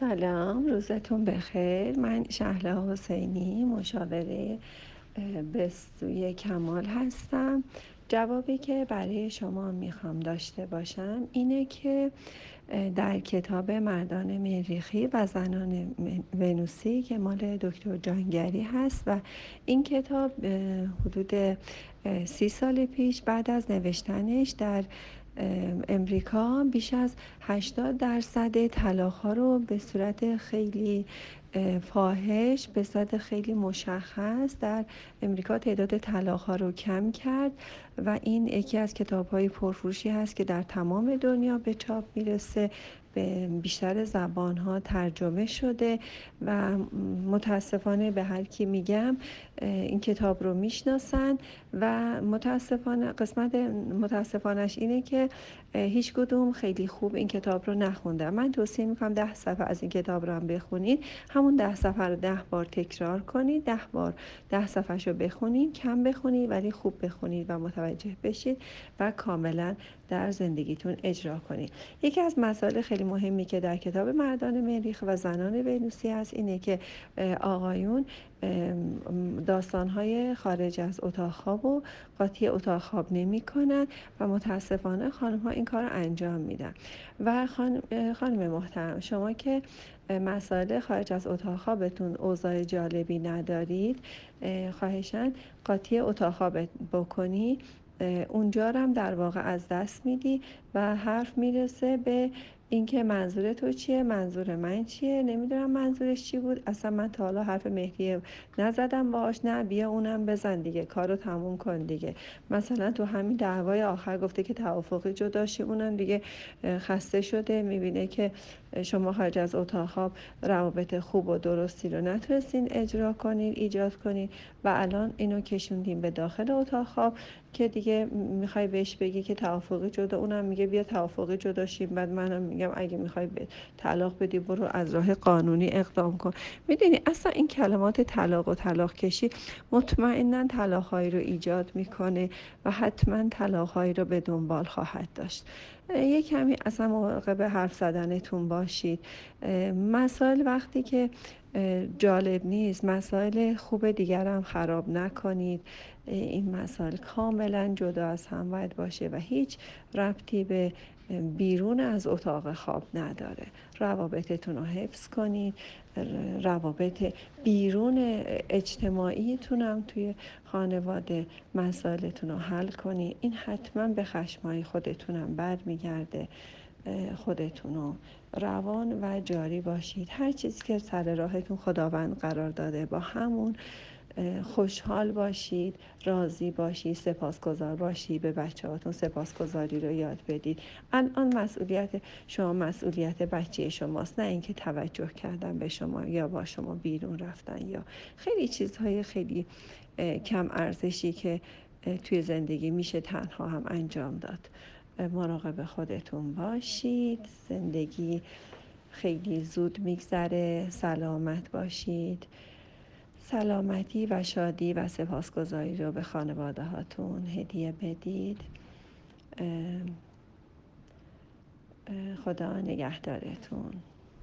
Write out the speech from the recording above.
سلام روزتون بخیر. من شهله حسینی مشاوره بستوی کمال هستم. جوابی که برای شما می‌خوام داشته باشم اینه که در کتاب مردان مریخی و زنان ونوسی که مال دکتر جانگری هست و این کتاب حدود سی سال پیش بعد از نوشتنش در امریکا بیش از 80 درصد طلاق ها رو به صورت خیلی فاحش به صورت خیلی مشخص در امریکا تعداد طلاق ها رو کم کرد و این یکی از کتاب های پرفروشی هست که در تمام دنیا به چاپ می‌رسه. به بیشتر زبان ها ترجمه شده و متاسفانه به هر کی میگم این کتاب رو می‌شناسن و متاسفانه قسمت متاسفانش اینه که هیچ کدوم خیلی خوب این کتاب رو نخوندم من توصیه می‌کنم ده صفحه از این کتاب رو هم بخونید همون ده صفحه رو ده بار تکرار کنید ده بار ده صفحه رو بخونید کم بخونید ولی خوب بخونید و متوجه بشید و کاملا در زندگیتون اجرا کنید یکی از مسائل خیلی مهمی که در کتاب مردان مریخ و زنان ونوسی هست اینه که آقایون داستانهای خارج از اتاق خواب و قاطی اتاق خواب نمی کنن و متاسفانه خانم ها این کار رو انجام میدن. و خانم محترم شما که مسائل خارج از اتاق خوابتون اوضاع جالبی ندارید خواهشن قاطی اتاق خواب بکنی. اونجا هم در واقع از دست میدی و حرف می‌رسه به اینکه منظور تو چیه؟ منظور من چیه؟ نمی‌دونم منظورش چی بود. اصلا من تا حالا حرف مهریه نزدم باهاش. نه بیا اونم بزن دیگه. کارو تموم کن دیگه. مثلا تو همین دعوای آخر گفته که توافقی جداشی اونم دیگه خسته شده. می‌بینه که شما خارج از اتاق خواب روابط خوب و درستی رو نتونستین اجرا کنین ایجاد کنین و الان اینو کشوندیم به داخل اتاق خواب که دیگه می‌خوای بهش بگی که توافقی جدا اونم میگه بیا توافقی جدا شیم. بعد منم میگم اگه می‌خوای به طلاق بدی برو از راه قانونی اقدام کن. می‌دونی اصلا این کلمات طلاق و طلاق کشی مطمئنا طلاقهایی رو ایجاد می‌کنه و حتما طلاقهایی رو به دنبال خواهد داشت. یه کمی اصلا به حرف زدنتون باشید. مسائل وقتی که جالب نیست. مسائل خوب دیگرم خراب نکنید. این مسائل کاملا جدا از هم باید باشه و هیچ ربطی به بیرون از اتاق خواب نداره. روابطتون رو حفظ کنید. روابط بیرون اجتماعیتون هم توی خانواده مسائلتون رو حل کنید. این حتما به خشمای خودتونم برمیگرده. خودتون رو روان و جاری باشید. هر چیزی که سر راهتون خداوند قرار داده با همون خوشحال باشید راضی باشید سپاسگزار باشید به بچه هاتون سپاسگزاری رو یاد بدید. الان مسئولیت شما مسئولیت بچه شماست نه اینکه توجه کردن به شما یا با شما بیرون رفتن یا خیلی چیزهای خیلی کم ارزشی که توی زندگی میشه تنها هم انجام داد. مراقب خودتون باشید. زندگی خیلی زود میگذره. سلامت باشید. سلامتی و شادی و سپاسگزاری رو به خانواده هاتون هدیه بدید. خدا نگهدارتون.